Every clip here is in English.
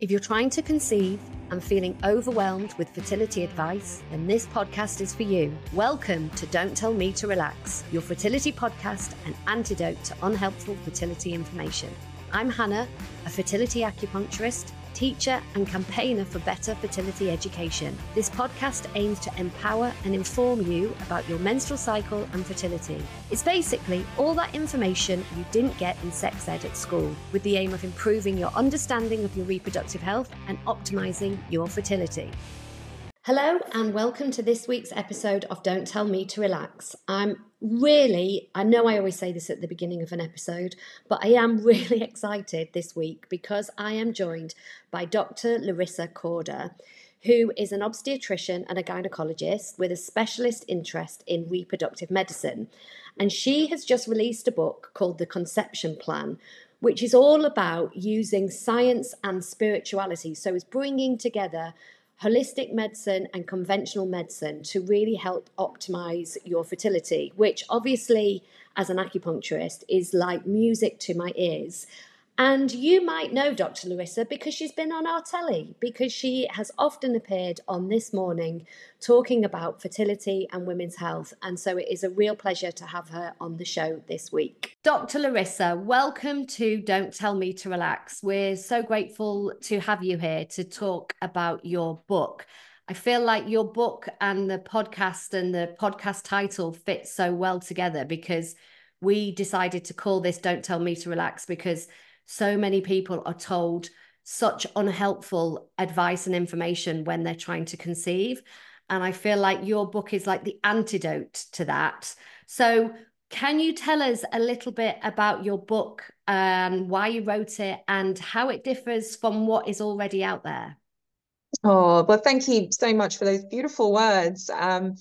If you're trying to conceive and feeling overwhelmed with fertility advice, then this podcast is for you. Welcome to Don't Tell Me to Relax, your fertility podcast and antidote to unhelpful fertility information. I'm Hannah, a fertility acupuncturist teacher, and campaigner for better fertility education. This podcast aims to empower and inform you about your menstrual cycle and fertility. It's basically all that information you didn't get in sex ed at school, with the aim of improving your understanding of your reproductive health and optimizing your fertility. Hello, and welcome to this week's episode of Don't Tell Me to Relax. I'm really, I know I always say this at the beginning of an episode, but I am really excited this week because I am joined by Dr. Larisa Corda, who is an obstetrician and a gynecologist with a specialist interest in reproductive medicine. And she has just released a book called The Conception Plan, which is all about using science and spirituality. So it's bringing together holistic medicine and conventional medicine to really help optimize your fertility, which obviously, as an acupuncturist, is like music to my ears. And you might know Dr. Larisa because she's been on our telly, because she has often appeared on This Morning talking about fertility and women's health. And so it is a real pleasure to have her on the show this week. Dr. Larisa, welcome to Don't Tell Me to Relax. We're so grateful to have you here to talk about your book. I feel like your book and the podcast and the podcast title fit so well together because we decided to call this Don't Tell Me to Relax because so many people are told such unhelpful advice and information when they're trying to conceive. And I feel like your book is like the antidote to that. So, can you tell us a little bit about your book and why you wrote it and how it differs from what is already out there? Oh, well, thank you so much for those beautiful words. Um,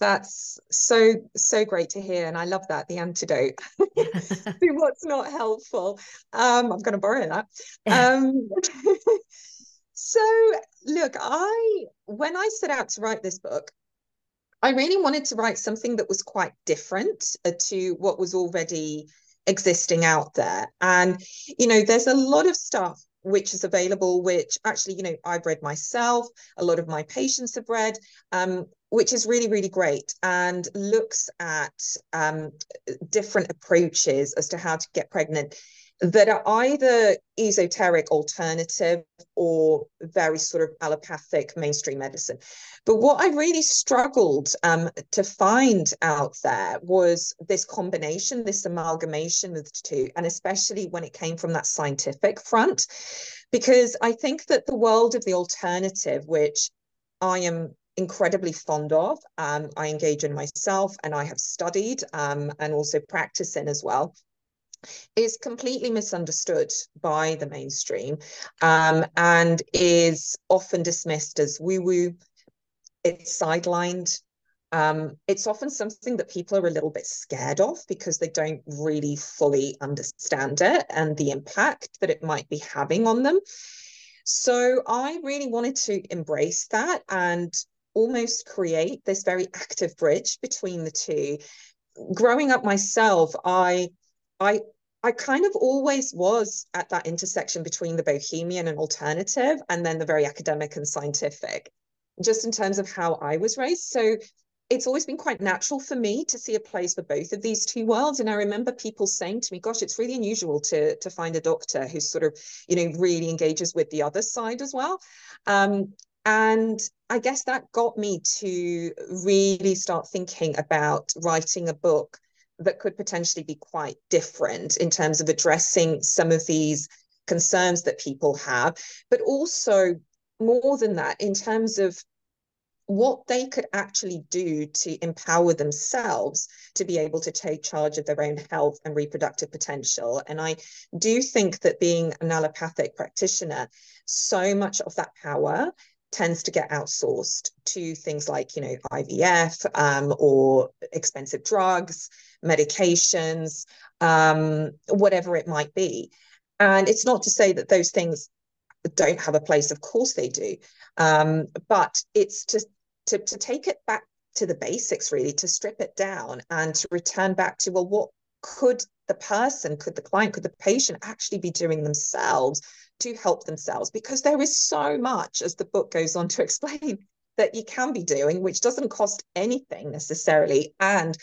that's so so great to hear and i love that the antidote. To what's not helpful. Um i'm going to borrow that. Um so look i when i set out to write this book i really wanted to write something that was quite different uh, to what was already existing out there. And you know there's a lot of stuff which is available, which actually, you know, I've read myself, a lot of my patients have read, um, which is really, really great and looks at um, different approaches as to how to get pregnant that are either esoteric alternative or very sort of allopathic mainstream medicine. But what I really struggled um, to find out there was this combination, this amalgamation of the two, and especially when it came from that scientific front, because I think that the world of the alternative, which I am incredibly fond of, um, I engage in myself and I have studied um, and also practice in as well is completely misunderstood by the mainstream um, and is often dismissed as woo woo. It's sidelined. Um, it's often something that people are a little bit scared of because they don't really fully understand it and the impact that it might be having on them. So I really wanted to embrace that and almost create this very active bridge between the two. Growing up myself, I I I kind of always was at that intersection between the bohemian and alternative, and then the very academic and scientific, just in terms of how I was raised. So it's always been quite natural for me to see a place for both of these two worlds. And I remember people saying to me, gosh, it's really unusual to, to find a doctor who sort of, you know, really engages with the other side as well. Um, and I guess that got me to really start thinking about writing a book that could potentially be quite different in terms of addressing some of these concerns that people have, but also more than that, in terms of what they could actually do to empower themselves to be able to take charge of their own health and reproductive potential. And I do think that being an allopathic practitioner, so much of that power tends to get outsourced to things like, you know, IVF um, or expensive drugs, medications, um, whatever it might be. And it's not to say that those things don't have a place. Of course they do. Um, but it's to, to, to take it back to the basics, really, to strip it down and to return back to, well, what could the person, could the client, could the patient actually be doing themselves to help themselves because there is so much, as the book goes on to explain, that you can be doing, which doesn't cost anything necessarily. And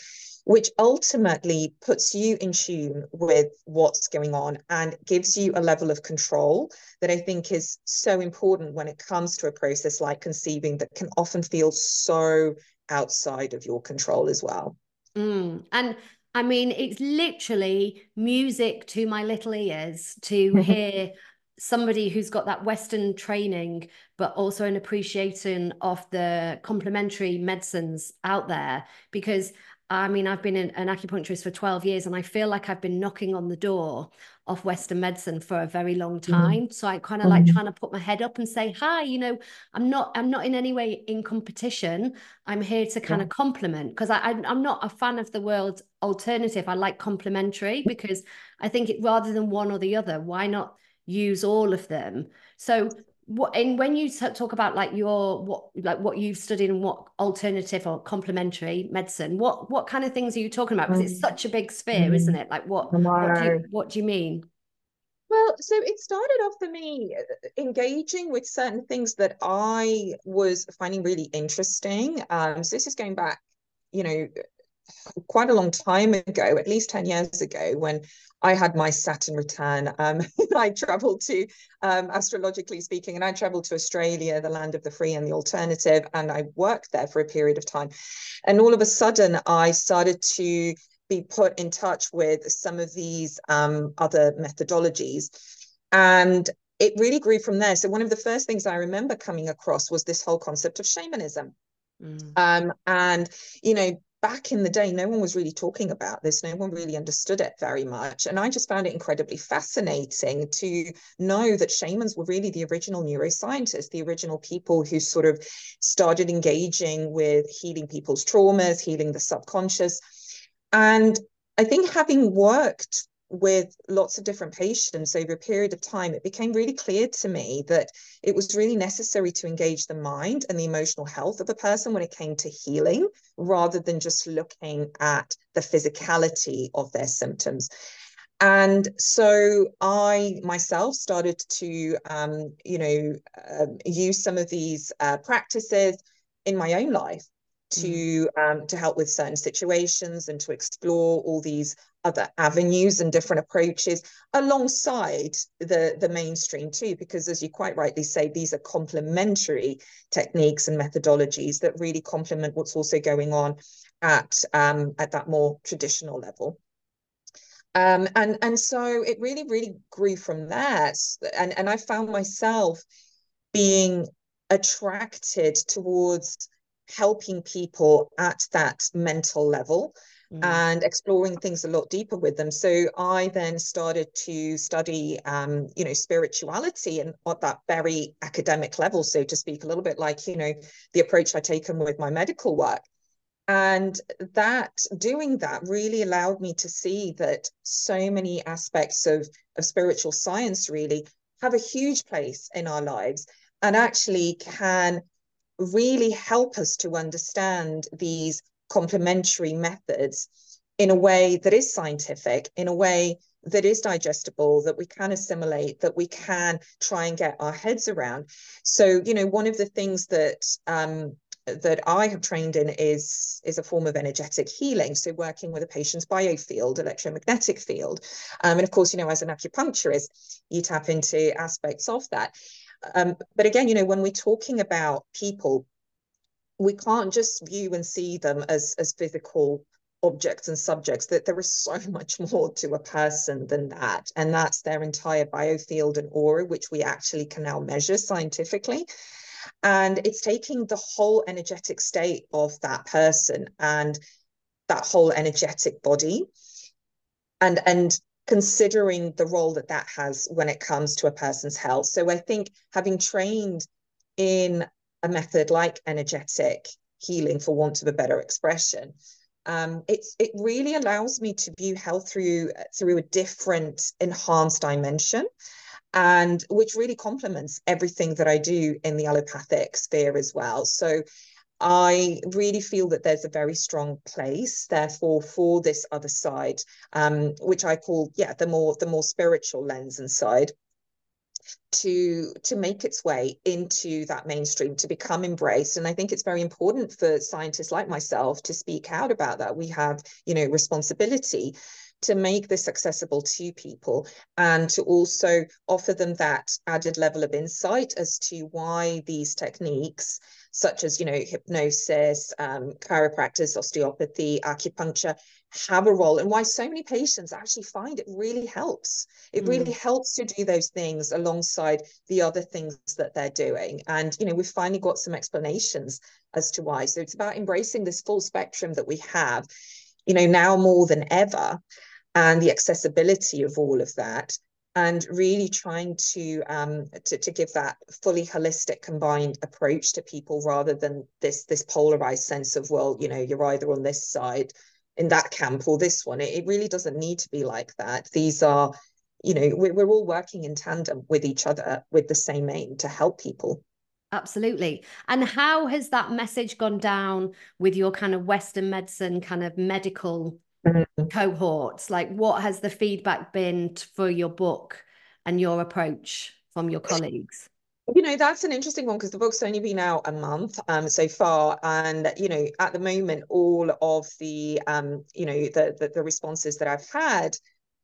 which ultimately puts you in tune with what's going on and gives you a level of control that I think is so important when it comes to a process like conceiving that can often feel so outside of your control as well. Mm. And I mean, it's literally music to my little ears to hear somebody who's got that Western training, but also an appreciation of the complementary medicines out there. Because I mean, I've been an, acupuncturist for 12 years and I feel like I've been knocking on the door of Western medicine for a very long mm-hmm. time. Mm. So I kind of mm. like mm-hmm. trying to put my head up and say, hi, you know, I'm not, I'm not in any way in competition. I'm here to kind yeah. of complement because I, I, I'm not a fan of the word alternative. I like complementary because I think it rather than one or the other, why not use all of them? So what and when you talk about like your what like what you've studied and what alternative or complementary medicine what what kind of things are you talking about because it's mm. such a big sphere isn't mm. it like what what do, you, what do you mean well so it started off for me uh, engaging with certain things that i was finding really interesting um so this is going back you know quite a long time ago, at least 10 years ago, when I had my Saturn return. Um, I traveled to, um, astrologically speaking, and I traveled to Australia, the land of the free and the alternative, and I worked there for a period of time. And all of a sudden, I started to be put in touch with some of these um, other methodologies. And it really grew from there. So, one of the first things I remember coming across was this whole concept of shamanism. Mm. Um, and you know back in the day, no one was really talking about this. No one really understood it very much. And I just found it incredibly fascinating to know that shamans were really the original neuroscientists, the original people who sort of started engaging with healing people's traumas, healing the subconscious. And I think having worked with lots of different patients over a period of time, it became really clear to me that it was really necessary to engage the mind and the emotional health of a person when it came to healing, rather than just looking at the physicality of their symptoms. And so I myself started to, um, you know, uh, use some of these uh, practices in my own life to mm. um, to help with certain situations and to explore all these other avenues and different approaches alongside the the mainstream too because as you quite rightly say these are complementary techniques and methodologies that really complement what's also going on at um, at that more traditional level. Um, and and so it really really grew from there and and I found myself being attracted towards helping people at that mental level mm. and exploring things a lot deeper with them. So I then started to study, um, you know, spirituality and at that very academic level, so to speak, a little bit like, you know, the approach I taken with my medical work. And that doing that really allowed me to see that so many aspects of, of spiritual science really have a huge place in our lives and actually can really help us to understand these complementary methods in a way that is scientific, in a way that is digestible, that we can assimilate, that we can try and get our heads around. So, you know, one of the things that um, that I have trained in is is a form of energetic healing. So working with a patient's biofield, electromagnetic field, um, and of course, you know, as an acupuncturist, you tap into aspects of that. Um, but again, you know, when we're talking about people, we can't just view and see them as as physical objects and subjects that there is so much more to a person than that and that's their entire biofield and aura which we actually can now measure scientifically and it's taking the whole energetic state of that person and that whole energetic body and and considering the role that that has when it comes to a person's health. So I think having trained in a method like energetic healing, for want of a better expression, um, it's it really allows me to view health through through a different, enhanced dimension, and which really complements everything that I do in the allopathic sphere as well. So I really feel that there's a very strong place, therefore, for this other side, um, which I call, yeah, the more the more spiritual lens and side. To to make its way into that mainstream to become embraced. And i think it's very important for scientists like myself to speak out about that. We have you know responsibility to make this accessible to people and to also offer them that added level of insight as to why these techniques such as you know hypnosis um, chiropractic osteopathy acupuncture have a role and why so many patients actually find it really helps. It mm. really helps to do those things alongside the other things that they're doing. And you know we've finally got some explanations as to why. So it's about embracing this full spectrum that we have you know now more than ever and the accessibility of all of that and really trying to um to, to give that fully holistic combined approach to people rather than this this polarized sense of well you know you're either on this side in that camp or this one it, it really doesn't need to be like that these are you know we're, we're all working in tandem with each other with the same aim to help people Absolutely. And how has that message gone down with your kind of Western medicine, kind of medical mm-hmm. cohorts? Like, what has the feedback been for your book and your approach from your colleagues? You know, that's an interesting one because the book's only been out a month um, so far. And, you know, at the moment, all of the, um, you know, the, the, the responses that I've had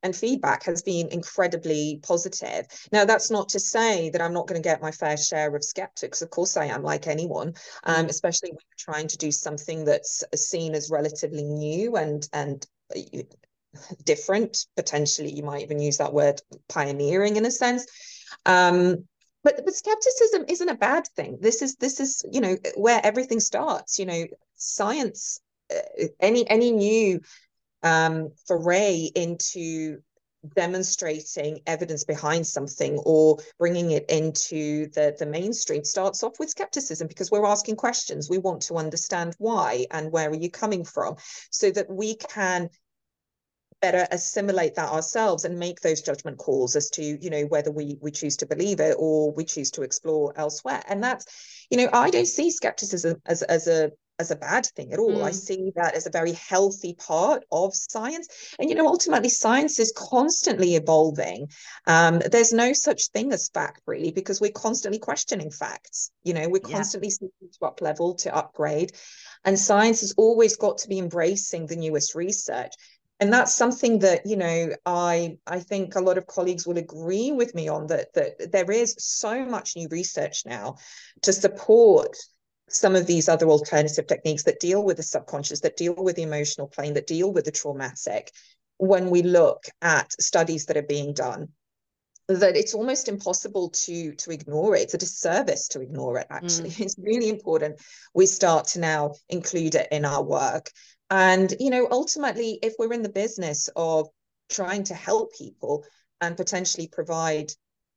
and feedback has been incredibly positive. Now, that's not to say that I'm not going to get my fair share of skeptics. Of course, I am, like anyone, um, mm. especially when you're trying to do something that's seen as relatively new and and uh, different. Potentially, you might even use that word pioneering in a sense. Um, but but skepticism isn't a bad thing. This is this is you know where everything starts. You know, science. Uh, any any new um, foray into demonstrating evidence behind something or bringing it into the, the mainstream starts off with skepticism because we're asking questions. We want to understand why and where are you coming from so that we can better assimilate that ourselves and make those judgment calls as to you know whether we we choose to believe it or we choose to explore elsewhere and that's you know i don't see skepticism as as a as a bad thing at all. Mm. I see that as a very healthy part of science. And, you know, ultimately, science is constantly evolving. Um, there's no such thing as fact, really, because we're constantly questioning facts. You know, we're constantly yeah. seeking to up level, to upgrade. And science has always got to be embracing the newest research. And that's something that, you know, I I think a lot of colleagues will agree with me on that that there is so much new research now to support some of these other alternative techniques that deal with the subconscious, that deal with the emotional plane, that deal with the traumatic, when we look at studies that are being done, that it's almost impossible to to ignore it. It's a disservice to ignore it, actually. Mm. It's really important we start to now include it in our work. And, you know, ultimately, if we're in the business of trying to help people and potentially provide,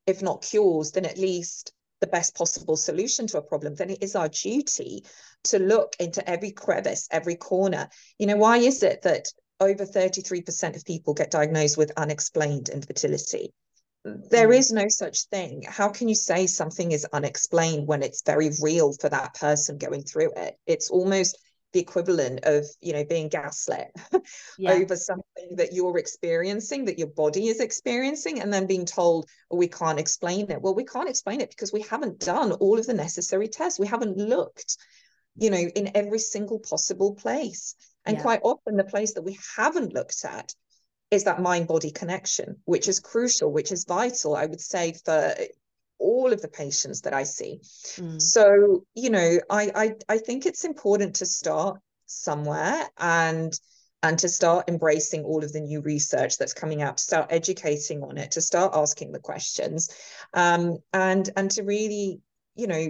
if not cures, then at least the best possible solution to a problem, then it is our duty to look into every crevice, every corner. You know, why is it that over 33% of people get diagnosed with unexplained infertility? There mm. no such thing. How can you say something is unexplained when it's very real for that person going through it? It's almost the equivalent of you know being gaslit yeah. over something that you're experiencing that your body is experiencing and then being told oh, we can't explain it well we can't explain it because we haven't done all of the necessary tests we haven't looked you know in every single possible place and yeah. quite often the place that we haven't looked at is that mind body connection which is crucial which is vital i would say for all of the patients that I see. Mm. So, you know, I, I I think it's important to start somewhere and and to start embracing all of the new research that's coming out to start educating on it to start asking the questions um, and and to really you know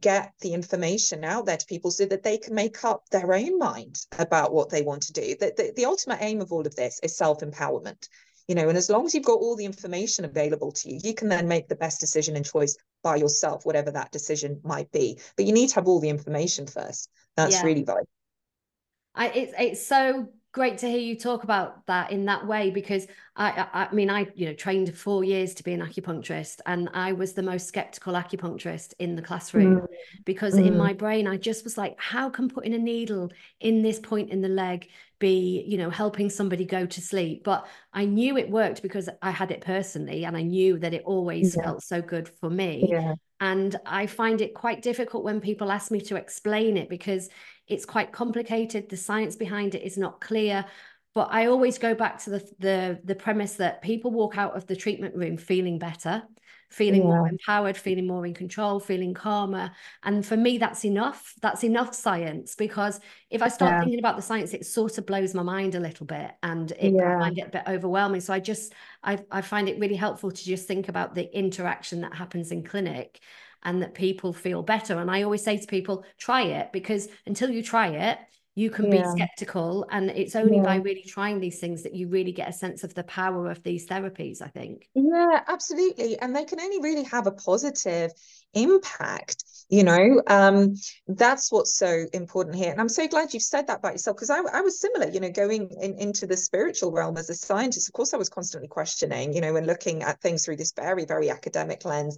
get the information out there to people so that they can make up their own mind about what they want to do. The, the, the ultimate aim of all of this is self-empowerment you know and as long as you've got all the information available to you you can then make the best decision and choice by yourself whatever that decision might be. But you need to have all the information first. That's yeah. really vital. I, it's it's so great to hear you talk about that in that way because I, I mean, I you know trained four years to be an acupuncturist, and I was the most skeptical acupuncturist in the classroom mm. because mm. in my brain I just was like, how can putting a needle in this point in the leg be you know helping somebody go to sleep? But I knew it worked because I had it personally, and I knew that it always yeah. felt so good for me. Yeah. And I find it quite difficult when people ask me to explain it because it's quite complicated. The science behind it is not clear but I always go back to the the the premise that people walk out of the treatment room feeling better, feeling yeah. more empowered, feeling more in control, feeling calmer. And for me, that's enough. That's enough science because if I start yeah. thinking about the science, it sort of blows my mind a little bit and it yeah. I find it a bit overwhelming. So I just I, I find it really helpful to just think about the interaction that happens in clinic and that people feel better. And I always say to people, try it because until you try it, you can yeah. be skeptical and it's only yeah. by really trying these things that you really get a sense of the power of these therapies i think yeah absolutely and they can only really have a positive impact you know um that's what's so important here. And i'm so glad you've said that about yourself because I, I was similar you know going in, into the spiritual realm as a scientist. Of course i was constantly questioning you know and looking at things through this very very academic lens.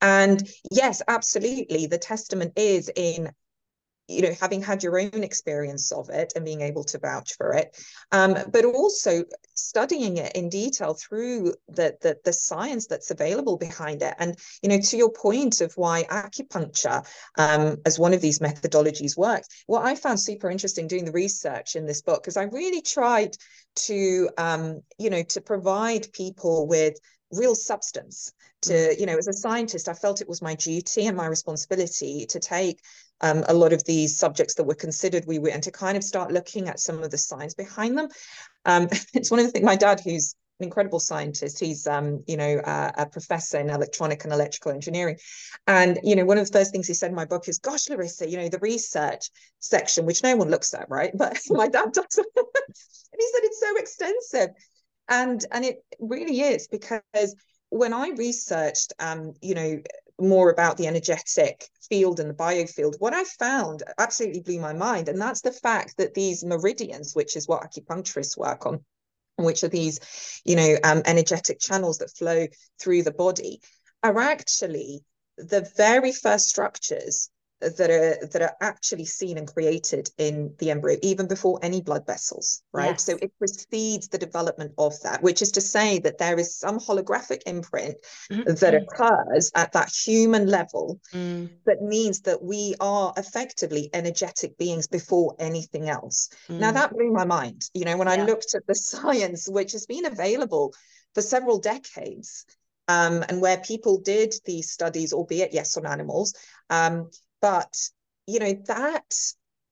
And yes absolutely the testament is in you know having had your own experience of it and being able to vouch for it um, but also studying it in detail through the, the, the science that's available behind it. And you know to your point of why acupuncture um, as one of these methodologies works what i found super interesting doing the research in this book because i really tried to um, you know to provide people with real substance to mm. you know as a scientist i felt it was my duty and my responsibility to take um, a lot of these subjects that were considered we were and to kind of start looking at some of the science behind them. Um, it's one of the things my dad who's an incredible scientist he's um, you know uh, a professor in electronic and electrical engineering. And you know one of the first things he said in my book is gosh larisa you know the research section which no one looks at right? But my dad does. And he said it's so extensive and and it really is because when I researched, um, you know, more about the energetic field and the biofield, what I found absolutely blew my mind. And that's the fact that these meridians, which is what acupuncturists work on, which are these, you know, um, energetic channels that flow through the body, are actually the very first structures that are that are actually seen and created in the embryo even before any blood vessels right yes. so it precedes the development of that which is to say that there is some holographic imprint mm-hmm. that occurs at that human level mm. that means that we are effectively energetic beings before anything else mm. now that blew my mind you know when yeah. i looked at the science which has been available for several decades um, and where people did these studies, albeit yes on animals, um, but you know that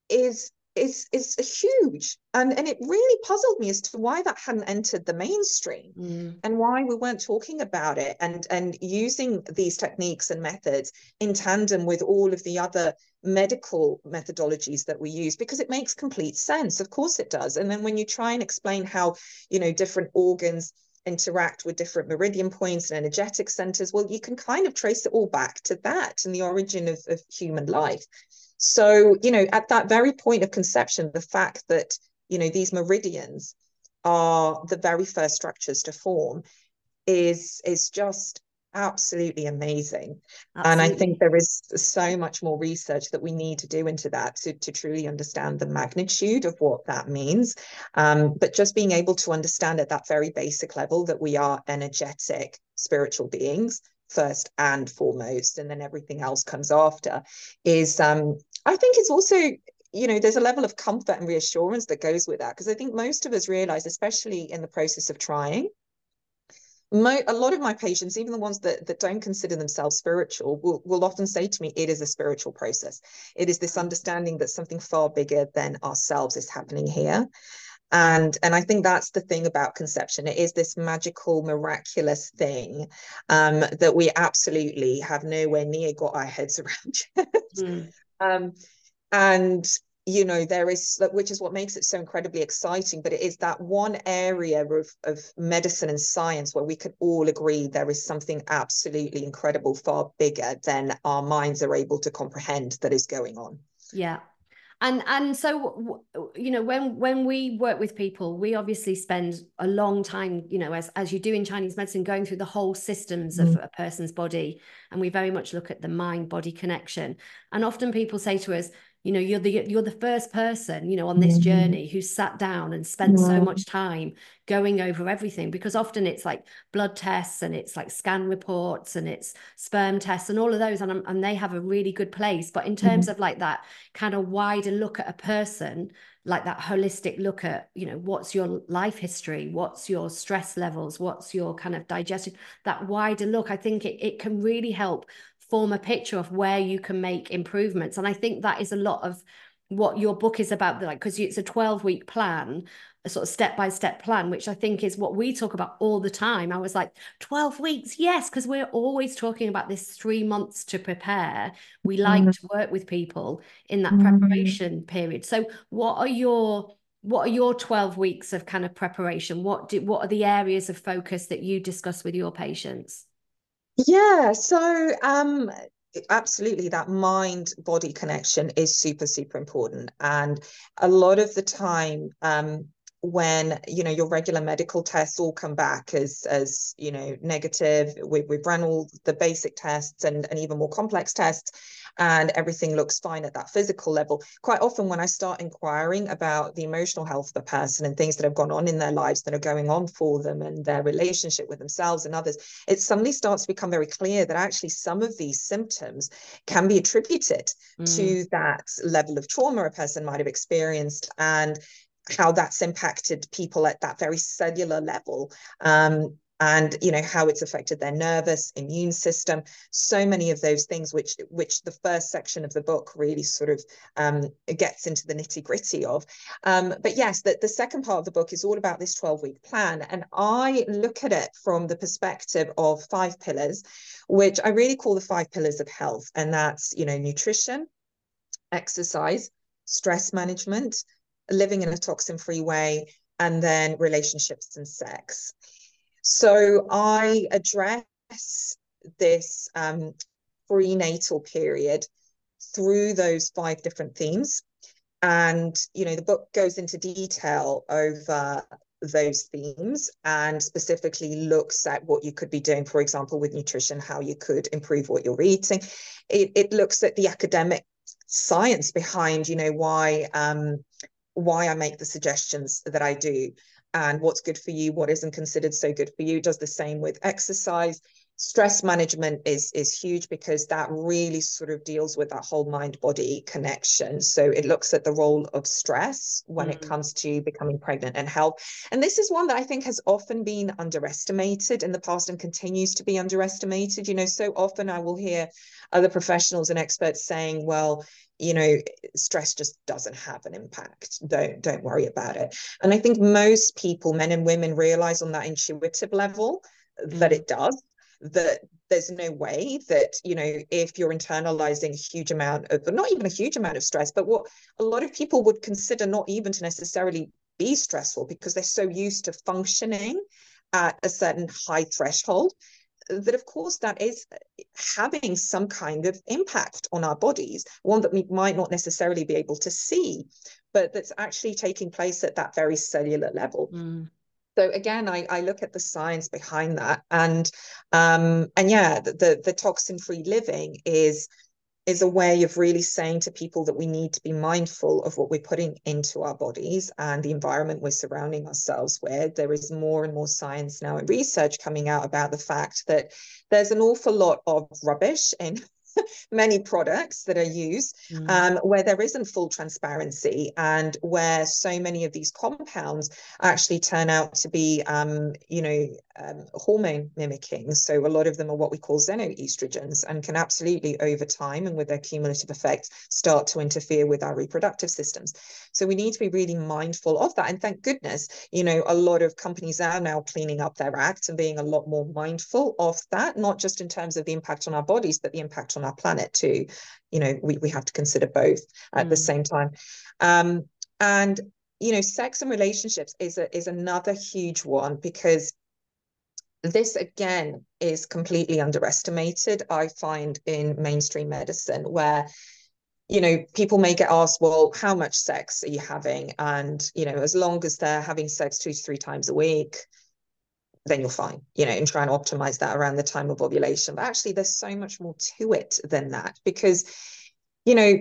is is is huge and and it really puzzled me as to why that hadn't entered the mainstream mm. and why we weren't talking about it and and using these techniques and methods in tandem with all of the other medical methodologies that we use because it makes complete sense of course it does and then when you try and explain how you know different organs interact with different meridian points and energetic centers, well, you can kind of trace it all back to that and the origin of, of human life. So, you know, at that very point of conception, the fact that, you know, these meridians are the very first structures to form is is just absolutely amazing absolutely. and i think there is so much more research that we need to do into that to, to truly understand the magnitude of what that means um, but just being able to understand at that very basic level that we are energetic spiritual beings first and foremost and then everything else comes after is um, i think it's also you know there's a level of comfort and reassurance that goes with that because i think most of us realize especially in the process of trying my, a lot of my patients, even the ones that, that don't consider themselves spiritual, will, will often say to me, it is a spiritual process. It is this mm. understanding that something far bigger than ourselves is happening here. And, and I think that's the thing about conception. It is this magical, miraculous thing um, that we absolutely have nowhere near got our heads around. mm. um, and you know there is which is what makes it so incredibly exciting but it is that one area of, of medicine and science where we can all agree there is something absolutely incredible far bigger than our minds are able to comprehend that is going on. Yeah. And and so you know when when we work with people we obviously spend a long time you know as as you do in chinese medicine going through the whole systems mm. of a person's body and we very much look at the mind body connection. And often people say to us you know you're the you're the first person you know on this mm-hmm. journey who sat down and spent so much time going over everything because often it's like blood tests and it's like scan reports and it's sperm tests and all of those and, and they have a really good place but in terms mm-hmm. of like that kind of wider look at a person like that holistic look at you know what's your life history what's your stress levels what's your kind of digestion that wider look i think it, it can really help form a picture of where you can make improvements. And I think that is a lot of what your book is about, like, because it's a 12 week plan, a sort of step by step plan, which I think is what we talk about all the time. I was like, 12 weeks, yes, because we're always talking about this three months to prepare. We like mm. to work with people in that mm. preparation period. So, what are your what are your 12 weeks of kind of preparation what do what are the areas of focus that you discuss with your patients yeah, so um, absolutely that mind body connection is super super important and a lot of the time um, when you know your regular medical tests all come back as as you know negative we, we've run all the basic tests and, and even more complex tests and everything looks fine at that physical level quite often when i start inquiring about the emotional health of the person and things that have gone on in their lives that are going on for them and their relationship with themselves and others it suddenly starts to become very clear that actually some of these symptoms can be attributed mm. to that level of trauma a person might have experienced and how that's impacted people at that very cellular level um, and you know how it's affected their nervous immune system. So many of those things which which the first section of the book really sort of um, gets into the nitty gritty of. Um, but yes the, the second part of the book is all about this 12 week plan and i look at it from the perspective of five pillars which i really call the five pillars of health and that's you know nutrition exercise stress management living in a toxin free way, and then relationships and sex. So I address this um, prenatal period through those five different themes. And, you know, the book goes into detail over those themes and specifically looks at what you could be doing, for example, with nutrition, how you could improve what you're eating. It, it looks at the academic science behind, you know, why um, why I make the suggestions that I do and what's good for you, what isn't considered so good for you. Does the same with exercise. Stress management is is huge because that really sort of deals with that whole mind body connection. So it looks at the role of stress when mm. it comes to becoming pregnant and health. And this is one that I think has often been underestimated in the past and continues to be underestimated. You know, so often I will hear other professionals and experts saying, well, you know stress just doesn't have an impact don't don't worry about it and i think most people men and women realize on that intuitive level that it mm. does that there's no way that you know if you're internalizing a huge amount of not even a huge amount of stress but what a lot of people would consider not even to necessarily be stressful because they're so used to functioning at a certain high threshold that of course that is having some kind of impact on our bodies one that we might not necessarily be able to see but that's actually taking place at that very cellular level mm. So again I, I look at the science behind that and um and yeah the the toxin free living is is a way of really saying to people that we need to be mindful of what we're putting into our bodies and the environment we're surrounding ourselves with. There is more and more science now and research coming out about the fact that there's an awful lot of rubbish in many products that are used mm. um, where there isn't full transparency and where so many of these compounds actually turn out to be, um, you know, um, hormone mimicking. So a lot of them are what we call xenoestrogens and can absolutely over time and with their cumulative effect start to interfere with our reproductive systems. So we need to be really mindful of that. And thank goodness, you know, a lot of companies are now cleaning up their act and being a lot more mindful of that, not just in terms of the impact on our bodies, but the impact on our planet too. You know, we, we have to consider both at mm. the same time. Um, and you know, sex and relationships is a, is another huge one because this again is completely underestimated i find in mainstream medicine where you know, people may get asked, well, how much sex are you having? And, you know, as long as they're having sex two to three times a week, then you're fine, you know, and try and optimize that around the time of ovulation. But actually, there's so much more to it than that because, you know,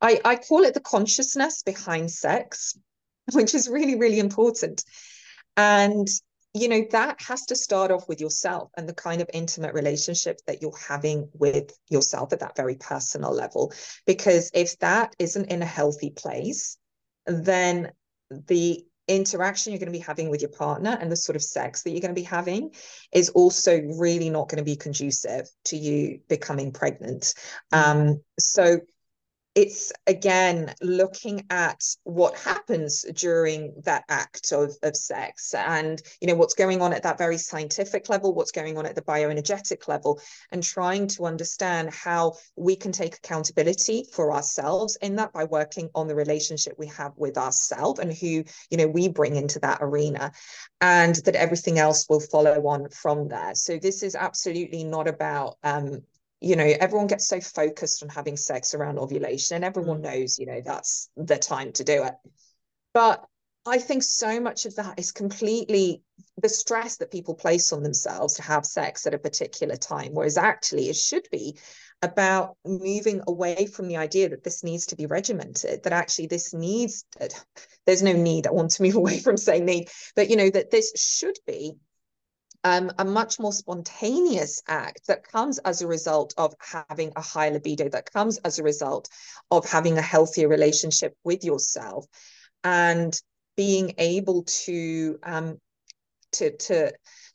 I, I call it the consciousness behind sex, which is really, really important. And you know that has to start off with yourself and the kind of intimate relationship that you're having with yourself at that very personal level because if that isn't in a healthy place then the interaction you're going to be having with your partner and the sort of sex that you're going to be having is also really not going to be conducive to you becoming pregnant. Um so it's again looking at what happens during that act of, of sex and you know what's going on at that very scientific level what's going on at the bioenergetic level and trying to understand how we can take accountability for ourselves in that by working on the relationship we have with ourselves and who you know we bring into that arena and that everything else will follow on from there. So this is absolutely not about um, you know everyone gets so focused on having sex around ovulation and everyone mm. knows you know that's the time to do it but i think so much of that is completely the stress that people place on themselves to have sex at a particular time whereas actually it should be about moving away from the idea that this needs to be regimented that actually this needs there's no need i want to move away from saying need but you know that this should be um, a much more spontaneous act that comes as a result of having a high libido, that comes as a result of having a healthier relationship with yourself and being able to um, to to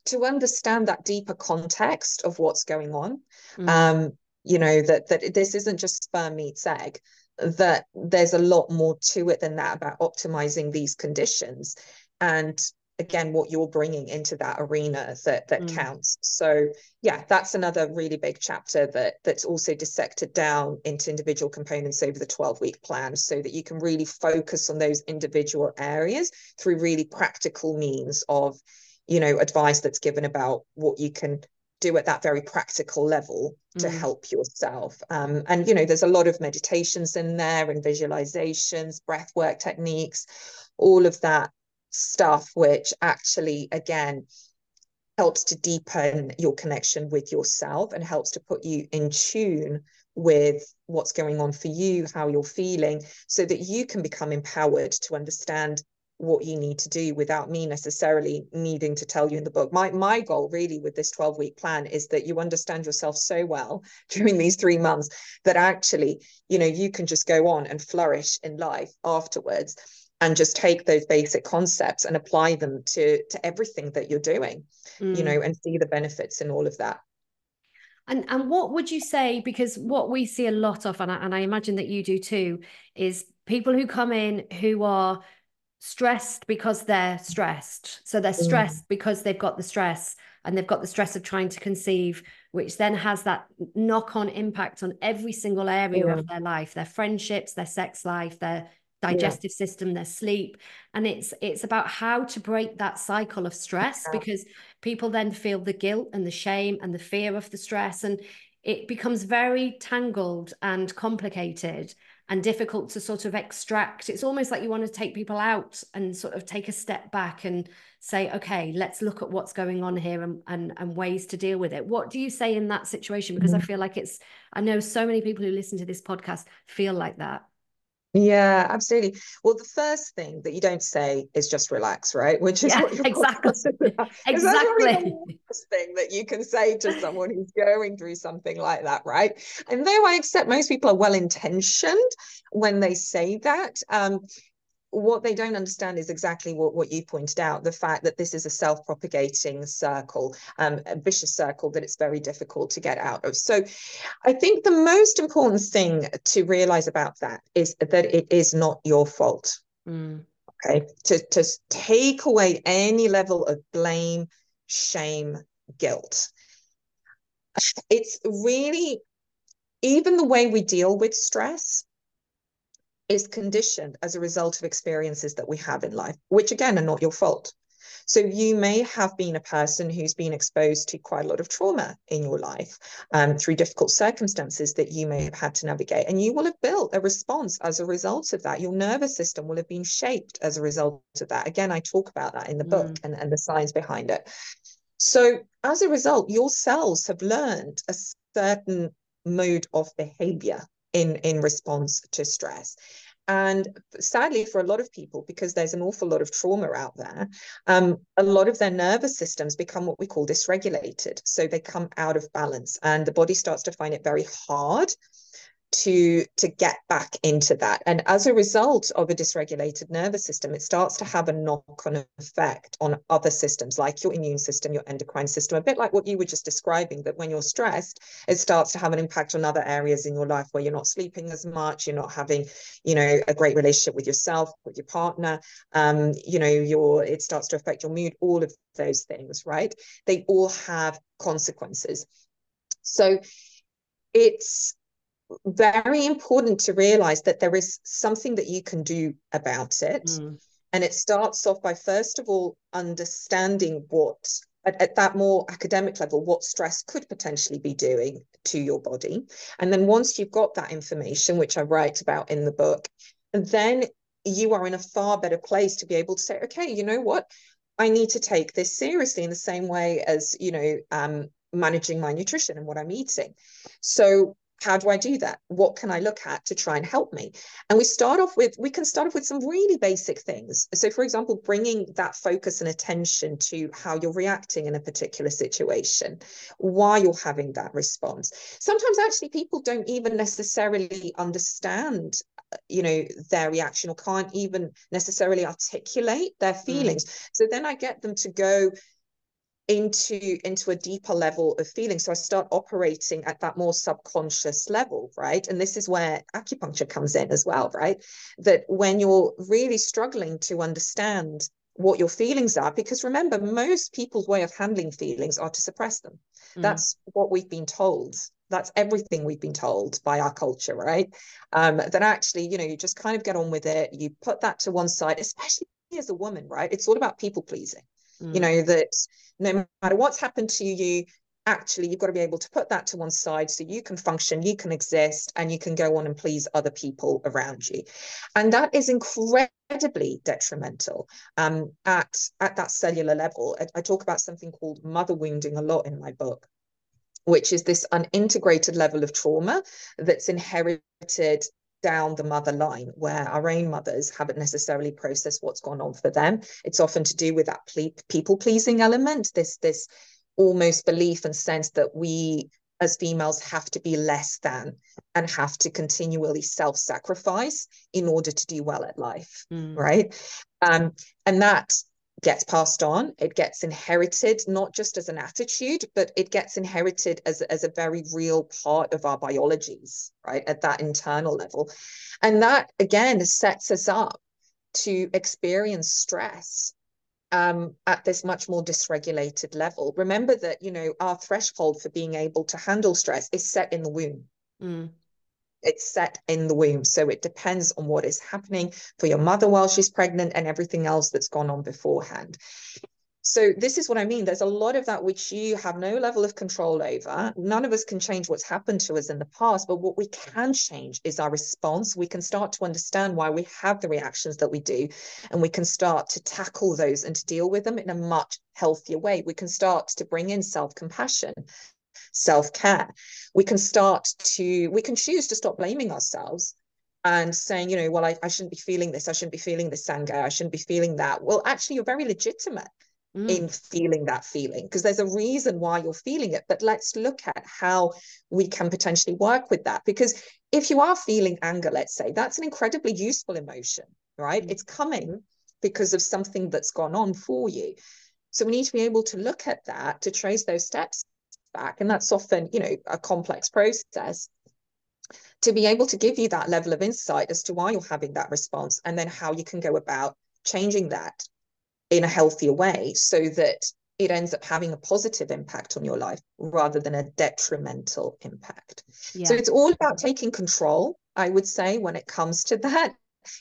to understand that deeper context of what's going on. Mm. Um, you know that that this isn't just sperm meets egg that there's a lot more to it than that about optimizing these conditions and again what you're bringing into that arena that that mm. counts so yeah that's another really big chapter that that's also dissected down into individual components over the 12 week plan so that you can really focus on those individual areas through really practical means of you know advice that's given about what you can do at that very practical level to mm. help yourself um, and you know there's a lot of meditations in there and visualizations breath work techniques all of that stuff which actually again helps to deepen your connection with yourself and helps to put you in tune with what's going on for you how you're feeling so that you can become empowered to understand what you need to do without me necessarily needing to tell you in the book. My my goal really with this 12 week plan is that you understand yourself so well during these 3 months that actually, you know, you can just go on and flourish in life afterwards and just take those basic concepts and apply them to to everything that you're doing mm. you know and see the benefits in all of that and and what would you say because what we see a lot of and I, and I imagine that you do too is people who come in who are stressed because they're stressed so they're mm. stressed mm. because they've got the stress and they've got the stress of trying to conceive which then has that knock on impact on every single area yeah. of their life their friendships their sex life their digestive yeah. system their sleep and it's it's about how to break that cycle of stress yeah. because people then feel the guilt and the shame and the fear of the stress and it becomes very tangled and complicated and difficult to sort of extract it's almost like you want to take people out and sort of take a step back and say okay let's look at what's going on here and and, and ways to deal with it what do you say in that situation because mm-hmm. i feel like it's i know so many people who listen to this podcast feel like that yeah, absolutely. Well, the first thing that you don't say is just relax, right? Which is yeah, what you're exactly exactly the worst thing that you can say to someone who's going through something like that, right? And though I accept most people are well intentioned when they say that, um, what they don't understand is exactly what, what you pointed out the fact that this is a self propagating circle, um, a vicious circle that it's very difficult to get out of. So, I think the most important thing to realize about that is that it is not your fault. Mm. Okay. To, to take away any level of blame, shame, guilt. It's really, even the way we deal with stress is conditioned as a result of experiences that we have in life, which again are not your fault. So you may have been a person who's been exposed to quite a lot of trauma in your life um, through difficult circumstances that you may have had to navigate. And you will have built a response as a result of that. Your nervous system will have been shaped as a result of that. Again, I talk about that in the book mm. and, and the science behind it. So as a result, your cells have learned a certain mode of behavior in, in response to stress. And sadly, for a lot of people, because there's an awful lot of trauma out there, um, a lot of their nervous systems become what we call dysregulated. So they come out of balance, and the body starts to find it very hard to to get back into that. And as a result of a dysregulated nervous system it starts to have a knock-on effect on other systems like your immune system your endocrine system a bit like what you were just describing that when you're stressed it starts to have an impact on other areas in your life where you're not sleeping as much you're not having you know a great relationship with yourself with your partner um you know your it starts to affect your mood all of those things right? They all have consequences. So it's very important to realize that there is something that you can do about it. Mm. And it starts off by, first of all, understanding what, at, at, that more academic level, what stress could potentially be doing to your body. And then once you've got that information, which I write about in the book, then you are in a far better place to be able to say, okay, you know what? I need to take this seriously in the same way as, you know, um, managing my nutrition and what I'm eating. So how do I do that? What can I look at to try and help me? And we start off with, we can start off with some really basic things. So, for example, bringing that focus and attention to how you're reacting in a particular situation, why you're having that response. Sometimes, actually, people don't even necessarily understand you know their reaction or can't even necessarily articulate their mm. feelings mm. so then i get them to go into into a deeper level of feeling. So i start operating at that more subconscious level right? And this is where acupuncture comes in as well right? That when you're really struggling to understand what your feelings are because remember most people's way of handling feelings are to suppress them. Mm. that's what we've been told. That's everything we've been told by our culture right? Um that actually you know you just kind of get on with it. You put that to one side especially as a woman right? It's all about people pleasing mm. you know that no matter what's happened to you actually you've got to be able to put that to one side so you can function you can exist and you can go on and please other people around you and that is incredibly detrimental um, at at that cellular level I, I talk about something called mother wounding a lot in my book which is this unintegrated level of trauma that's inherited down the mother line where our own mothers haven't necessarily processed what's gone on for them it's often to do with that ple- people pleasing element this this almost belief and sense that we as females have to be less than and have to continually self-sacrifice in order to do well at life mm. right um, and that gets passed on it gets inherited not just as an attitude but it gets inherited as, as a very real part of our biologies right at that internal level. And that again sets us up to experience stress um, at this much more dysregulated level. Remember that you know our threshold for being able to handle stress is set in the womb. Mm it's set in the womb. So it depends on what is happening for your mother while she's pregnant and everything else that's gone on beforehand. So this is what I mean. There's a lot of that which you have no level of control over. None of us can change what's happened to us in the past, but what we can change is our response. We can start to understand why we have the reactions that we do, and we can start to tackle those and to deal with them in a much healthier way. We can start to bring in self-compassion self-care. We can start to we can choose to stop blaming ourselves and saying you know well I, I shouldn't be feeling this. I shouldn't be feeling this anger. I shouldn't be feeling that. Well actually you're very legitimate mm. in feeling that feeling because there's a reason why you're feeling it. But let's look at how we can potentially work with that. Because if you are feeling anger let's say that's an incredibly useful emotion right? Mm. it's coming because of something that's gone on for you. So we need to be able to look at that to trace those steps back and that's often you know a complex process to be able to give you that level of insight as to why you're having that response and then how you can go about changing that in a healthier way so that it ends up having a positive impact on your life rather than a detrimental impact. Yeah. So it's all about taking control, I would say, when it comes to that.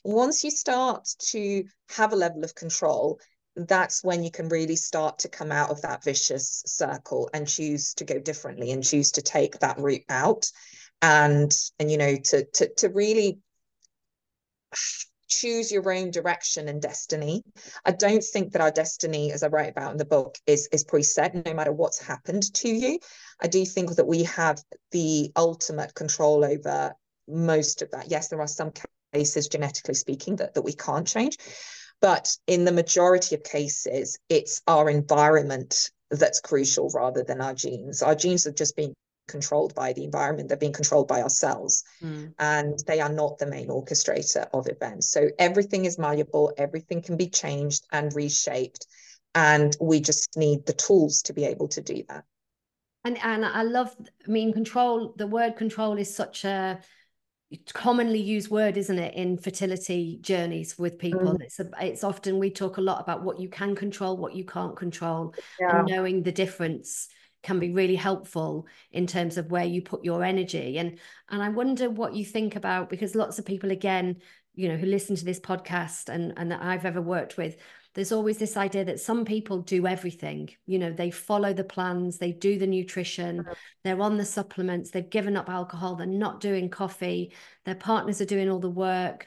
Once you start to have a level of control, that's when you can really start to come out of that vicious circle and choose to go differently and choose to take that route out and and you know to to to really choose your own direction and destiny. I don't think that our destiny, as I write about in the book, is is preset no matter what's happened to you. I do think that we have the ultimate control over most of that. Yes, there are some cases, genetically speaking, that, that we can't change. But in the majority of cases, it's our environment that's crucial rather than our genes. Our genes are just being controlled by the environment, they're being controlled by ourselves. Mm. And they are not the main orchestrator of events. So everything is malleable, everything can be changed and reshaped. And we just need the tools to be able to do that. And and I love, I mean, control, the word control is such a commonly used word isn't it in fertility journeys with people mm. it's a, it's often we talk a lot about what you can control what you can't control yeah. and knowing the difference can be really helpful in terms of where you put your energy and and I wonder what you think about because lots of people again you know who listen to this podcast and and that I've ever worked with there's always this idea that some people do everything. You know they follow the plans they do the nutrition mm-hmm. they're on the supplements they've given up alcohol they're not doing coffee their partners are doing all the work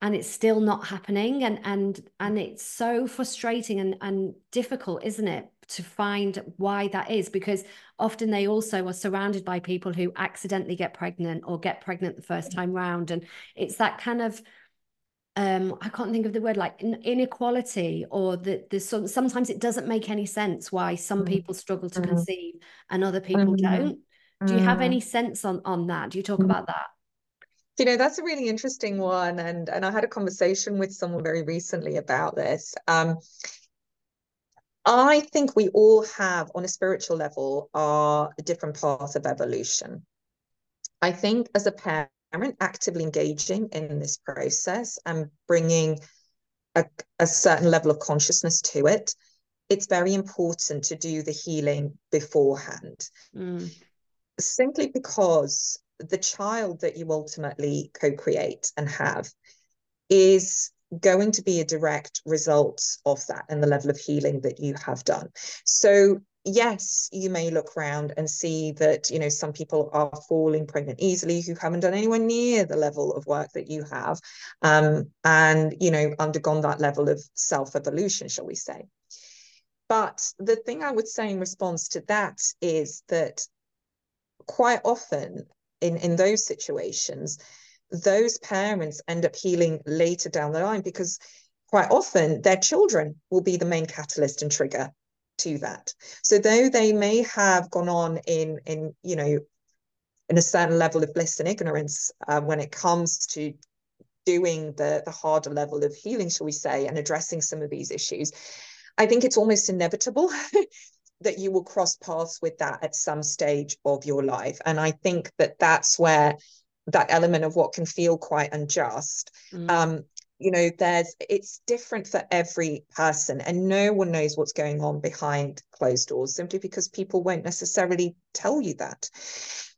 and it's still not happening. And and and it's so frustrating and and difficult isn't it to find why that is? Because often they also are surrounded by people who accidentally get pregnant or get pregnant the first time round and it's that kind of um i can't think of the word like inequality or that there's some, sometimes it doesn't make any sense why some mm. people struggle to mm. conceive and other people mm. don't do you have any sense on on that do you talk about that you know that's a really interesting one and and i had a conversation with someone very recently about this um I think we all have, on a spiritual level, are a different path of evolution. I think as a parent, actively engaging in this process and bringing a, a certain level of consciousness to it, it's very important to do the healing beforehand. Mm. Simply because the child that you ultimately co create and have is going to be a direct result of that and the level of healing that you have done. So yes, you may look around and see that, you know, some people are falling pregnant easily who haven't done anywhere near the level of work that you have um, and, you know, undergone that level of self evolution, shall we say. But the thing I would say in response to that is that quite often in, in those situations, those parents end up healing later down the line because quite often their children will be the main catalyst and trigger to that. So though they may have gone on in in you know in a certain level of bliss and ignorance uh, when it comes to doing the the harder level of healing, shall we say, and addressing some of these issues, I think it's almost inevitable. that you will cross paths with that at some stage of your life. And I think that that's where that element of what can feel quite unjust mm. um you know there's it's different for every person and no one knows what's going on behind closed doors simply because people won't necessarily tell you that.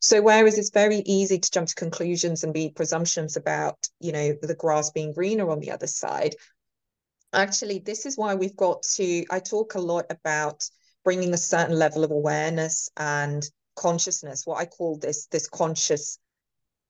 So whereas it's very easy to jump to conclusions and be presumptions about you know the grass being greener on the other side actually this is why we've got to i talk a lot about bringing a certain level of awareness and consciousness what i call this this conscious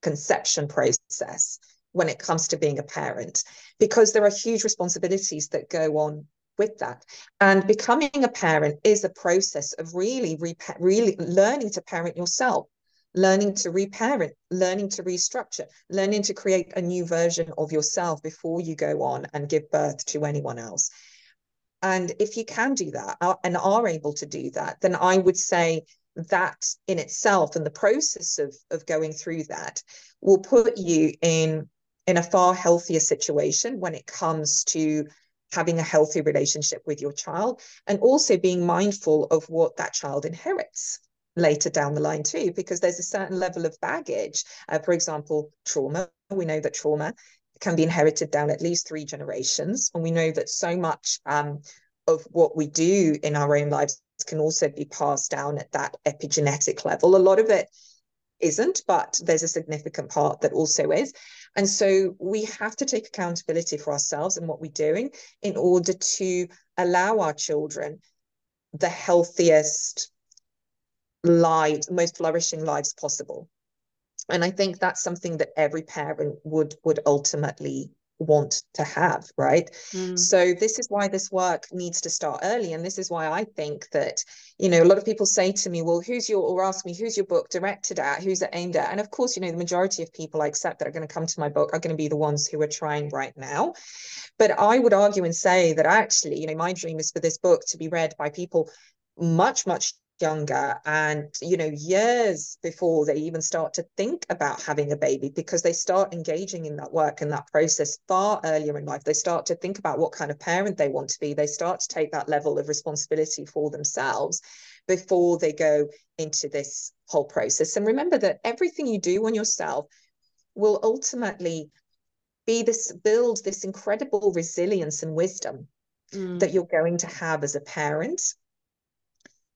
conception process when it comes to being a parent because there are huge responsibilities that go on with that. And becoming a parent is a process of really repa- really learning to parent yourself learning to reparent learning to restructure learning to create a new version of yourself before you go on and give birth to anyone else. And if you can do that uh, and are able to do that then i would say that in itself and the process of of going through that will put you in in a far healthier situation when it comes to having a healthy relationship with your child and also being mindful of what that child inherits later down the line too because there's a certain level of baggage uh, for example trauma we know that trauma can be inherited down at least three generations and we know that so much um, of what we do in our own lives can also be passed down at that epigenetic level. A lot of it isn't, but there's a significant part that also is. And so we have to take accountability for ourselves and what we're doing in order to allow our children the healthiest lives, most flourishing lives possible. And I think that's something that every parent would would ultimately want to have, right? Mm. So this is why this work needs to start early. And this is why I think that, you know, a lot of people say to me, well, who's your, or ask me, who's your book directed at? Who's it aimed at? And of course, you know, the majority of people I accept that are going to come to my book are going to be the ones who are trying right now. But I would argue and say that actually, you know, my dream is for this book to be read by people much, much younger and you know years before they even start to think about having a baby because they start engaging in that work and that process far earlier in life. They start to think about what kind of parent they want to be. They start to take that level of responsibility for themselves before they go into this whole process. And remember that everything you do on yourself will ultimately be this build this incredible resilience and wisdom mm. that you're going to have as a parent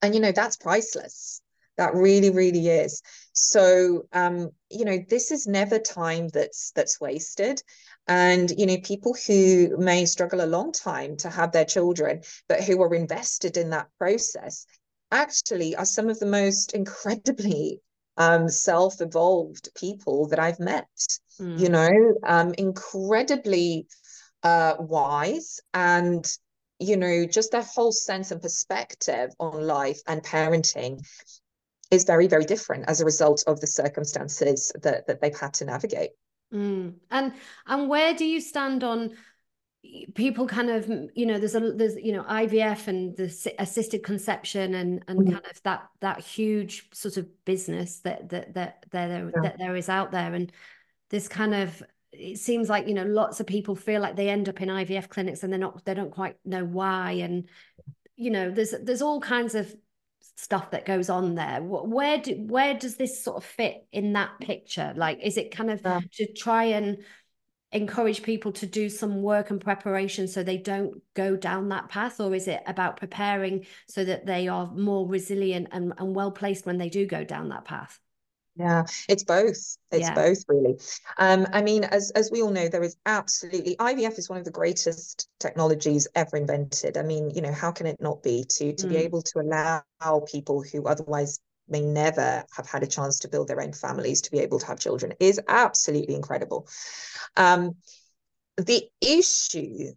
and you know that's priceless that really really is so um you know this is never time that's that's wasted and you know people who may struggle a long time to have their children but who are invested in that process actually are some of the most incredibly um, self-evolved people that I've met. Mm. You know, um, incredibly uh, wise and you know, just their whole sense and perspective on life and parenting is very, very different as a result of the circumstances that, that they've had to navigate. Mm. And and where do you stand on people kind of you know there's a there's you know IVF and the assisted conception and and mm. kind of that that huge sort of business that that that there yeah. that there is out there and this kind of it seems like you know lots of people feel like they end up in IVF clinics and they're not they don't quite know why. And you know there's there's all kinds of stuff that goes on there. Where do where does this sort of fit in that picture? Like is it kind of yeah. to try and encourage people to do some work and preparation so they don't go down that path? Or is it about preparing so that they are more resilient and, and well placed when they do go down that path yeah, it's both. It's yeah. both really. Um, I mean, as as we all know, there is absolutely IVF is one of the greatest technologies ever invented. I mean, you know, how can it not be to to mm. be able to allow people who otherwise may never have had a chance to build their own families to be able to have children is absolutely incredible. Um, the issue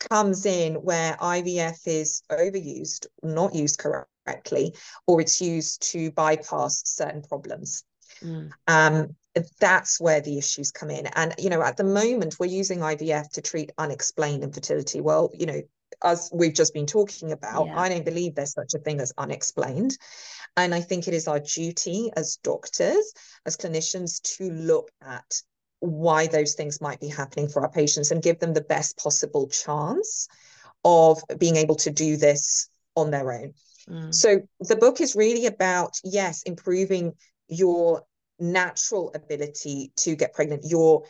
comes in where IVF is overused, not used correctly correctly, or it's used to bypass certain problems. Mm. Um, that's where the issues come in. And, you know, at the moment, we're using IVF to treat unexplained infertility. Well, you know, as we've just been talking about, yeah. I don't believe there's such a thing as unexplained. And I think it is our duty as doctors, as clinicians, to look at why those things might be happening for our patients and give them the best possible chance of being able to do this on their own. Mm. So the book is really about, yes, improving your natural ability to get pregnant, your,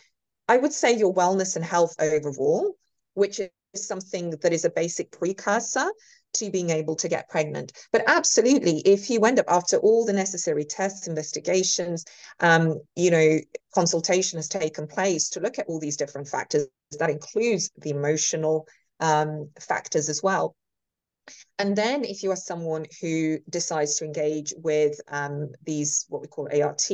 I would say, your wellness and health overall, which is something that is a basic precursor to being able to get pregnant. But absolutely, if you end up after all the necessary tests, investigations, um, you know, consultation has taken place to look at all these different factors, that includes the emotional um, factors as well. And then if you are someone who decides to engage with um, these, what we call ART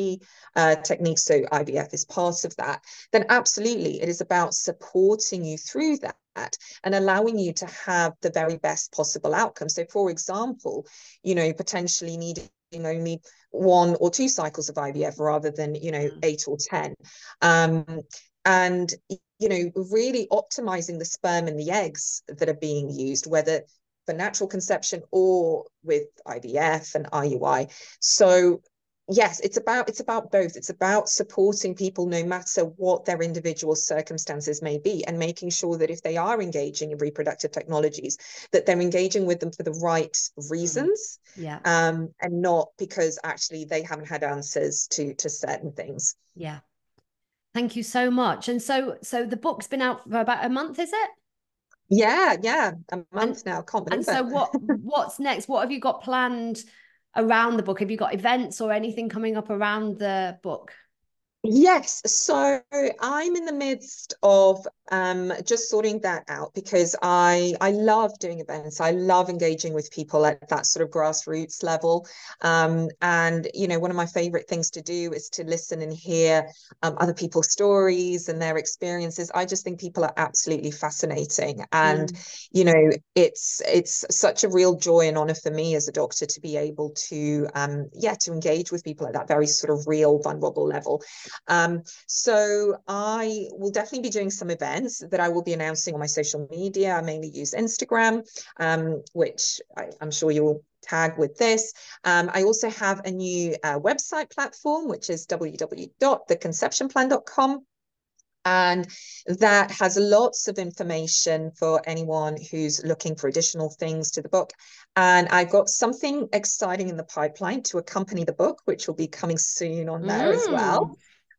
uh, techniques, so IVF is part of that, then absolutely it is about supporting you through that and allowing you to have the very best possible outcome. So for example, you know, potentially needing only one or two cycles of IVF rather than, you know, mm. eight or 10. Um, and you know really optimizing the sperm and the eggs that are being used whether for natural conception or with IVF and IUI. So yes it's about it's about both. It's about supporting people no matter what their individual circumstances may be and making sure that if they are engaging in reproductive technologies that they're engaging with them for the right reasons mm. yeah. um and not because actually they haven't had answers to to certain things. Yeah. Thank you so much. And so so the book's been out for about a month is it yeah, yeah, a month and, now. Can't believe and so, what what's next? What have you got planned around the book? Have you got events or anything coming up around the book? Yes, so I'm in the midst of um, just sorting that out because I I love doing events. I love engaging with people at that sort of grassroots level. Um, and you know, one of my favorite things to do is to listen and hear um, other people's stories and their experiences. I just think people are absolutely fascinating, and mm. you know, it's it's such a real joy and honor for me as a doctor to be able to um, yeah to engage with people at that very sort of real vulnerable level. Um, so I will definitely be doing some events that I will be announcing on my social media. I mainly use Instagram, um, which I, am sure you will tag with this. Um, I also have a new uh, website platform, which is www.theconceptionplan.com. And that has lots of information for anyone who's looking for additional things to the book. And I've got something exciting in the pipeline to accompany the book, which will be coming soon on there mm. as well.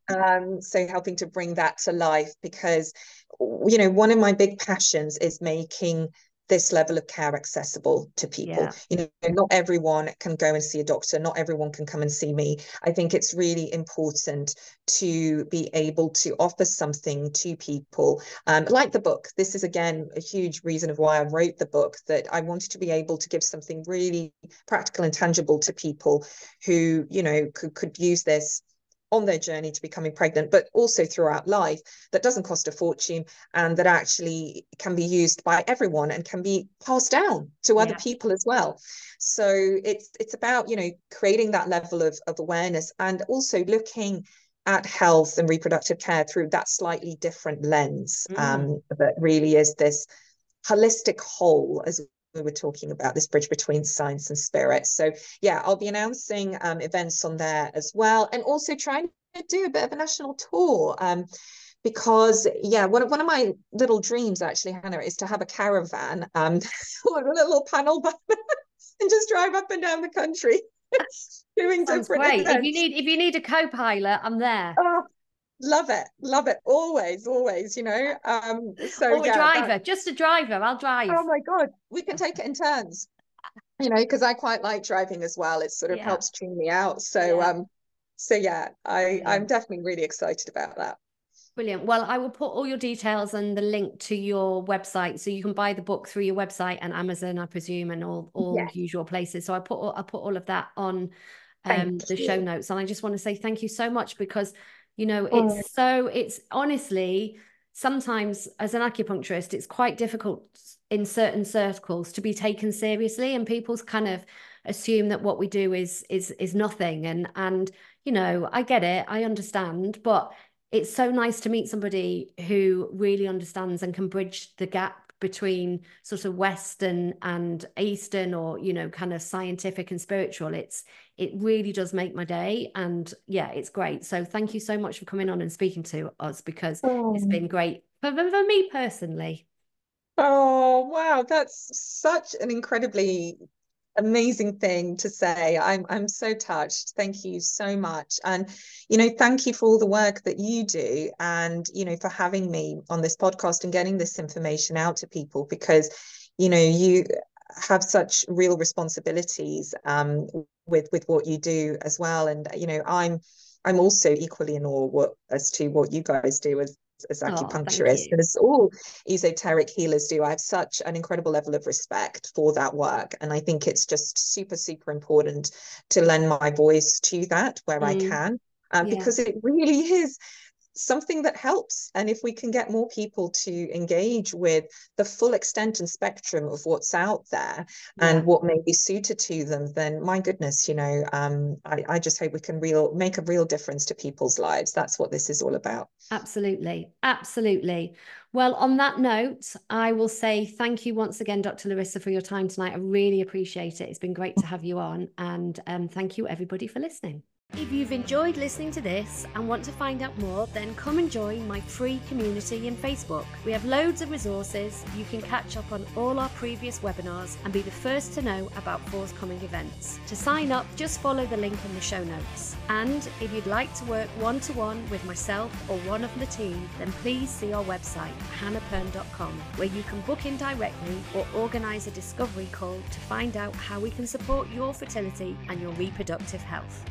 Um, so helping to bring that to life because you know one of my big passions is making this level of care accessible to people. Yeah. you know not everyone can go and see a doctor. Not everyone can come and see me. I think it's really important to be able to offer something to people. Um, like the book this is again a huge reason of why i wrote the book that i wanted to be able to give something really practical and tangible to people who you know could, could use this on their journey to becoming pregnant, but also throughout life that doesn't cost a fortune and that actually can be used by everyone and can be passed down to other yeah. people as well. So it's it's about you know creating that level of, of awareness and also looking at health and reproductive care through that slightly different lens mm. um, that really is this holistic whole as we were talking about this bridge between science and spirit. So yeah, I'll be announcing um, events on there as well, and also trying to do a bit of a national tour. Um, because yeah, one of one of my little dreams actually, Hannah, is to have a caravan, um, or a little panel van, and just drive up and down the country. doing Sounds different great. Events. If you need if you need a co-pilot, I'm there. Oh, love it love it always always you know um so or a yeah, driver that... just a driver i'll drive oh my god we can take it in turns you know because i quite like driving as well it sort of yeah. helps tune me out so yeah. um so yeah i i'm definitely really excited about that Brilliant. Well, I will put all your details and the link to your website, so you can buy the book through your website and Amazon, I presume, and all all yes. usual places. So I put all, I put all of that on um, the show notes, and I just want to say thank you so much because you know, oh, it's oh. so, it's honestly, sometimes as an acupuncturist, it's quite difficult in certain circles to be taken seriously and people's kind of assume that what we do is is is nothing and and you know i get it i understand but it's so nice to meet somebody who really understands and can bridge the gap between sort of western and eastern or you know kind of scientific and spiritual it's it really does make my day. And yeah it's great. So thank you so much for coming on and speaking to us because oh. it's been great for, for me personally. Oh wow. That's such an incredibly amazing thing to say. I'm I'm so touched. Thank you so much. And you know, thank you for all the work that you do and you know for having me on this podcast and getting this information out to people because you know, you have such real responsibilities um with with what you do as well and you know, I'm I'm also equally in awe what as to what you guys do as as acupuncturists oh, and as all esoteric healers do. I have such an incredible level of respect for that work. And I think it's just super, super important to lend my voice to that where mm. I can. Um, yeah. Because it really is something that helps. And if we can get more people to engage with the full extent and spectrum of what's out there yeah. and what may be suited to them, then my goodness, you know, um, I, I just hope we can real make a real difference to people's lives. That's what this is all about. Absolutely. Absolutely. Well, on that note, I will say thank you once again, Dr. Larisa, for your time tonight. I really appreciate it. It's been great to have you on. And um, thank you, everybody, for listening. If you've enjoyed listening to this and want to find out more, then come and join my free community in Facebook. We have loads of resources. You can catch up on all our previous webinars and be the first to know about forthcoming events. To sign up, just follow the link in the show notes. And if you'd like to work one to one with myself or one of the team, then please see our website, hannahpern.com, where you can book in directly or organise a discovery call to find out how we can support your fertility and your reproductive health.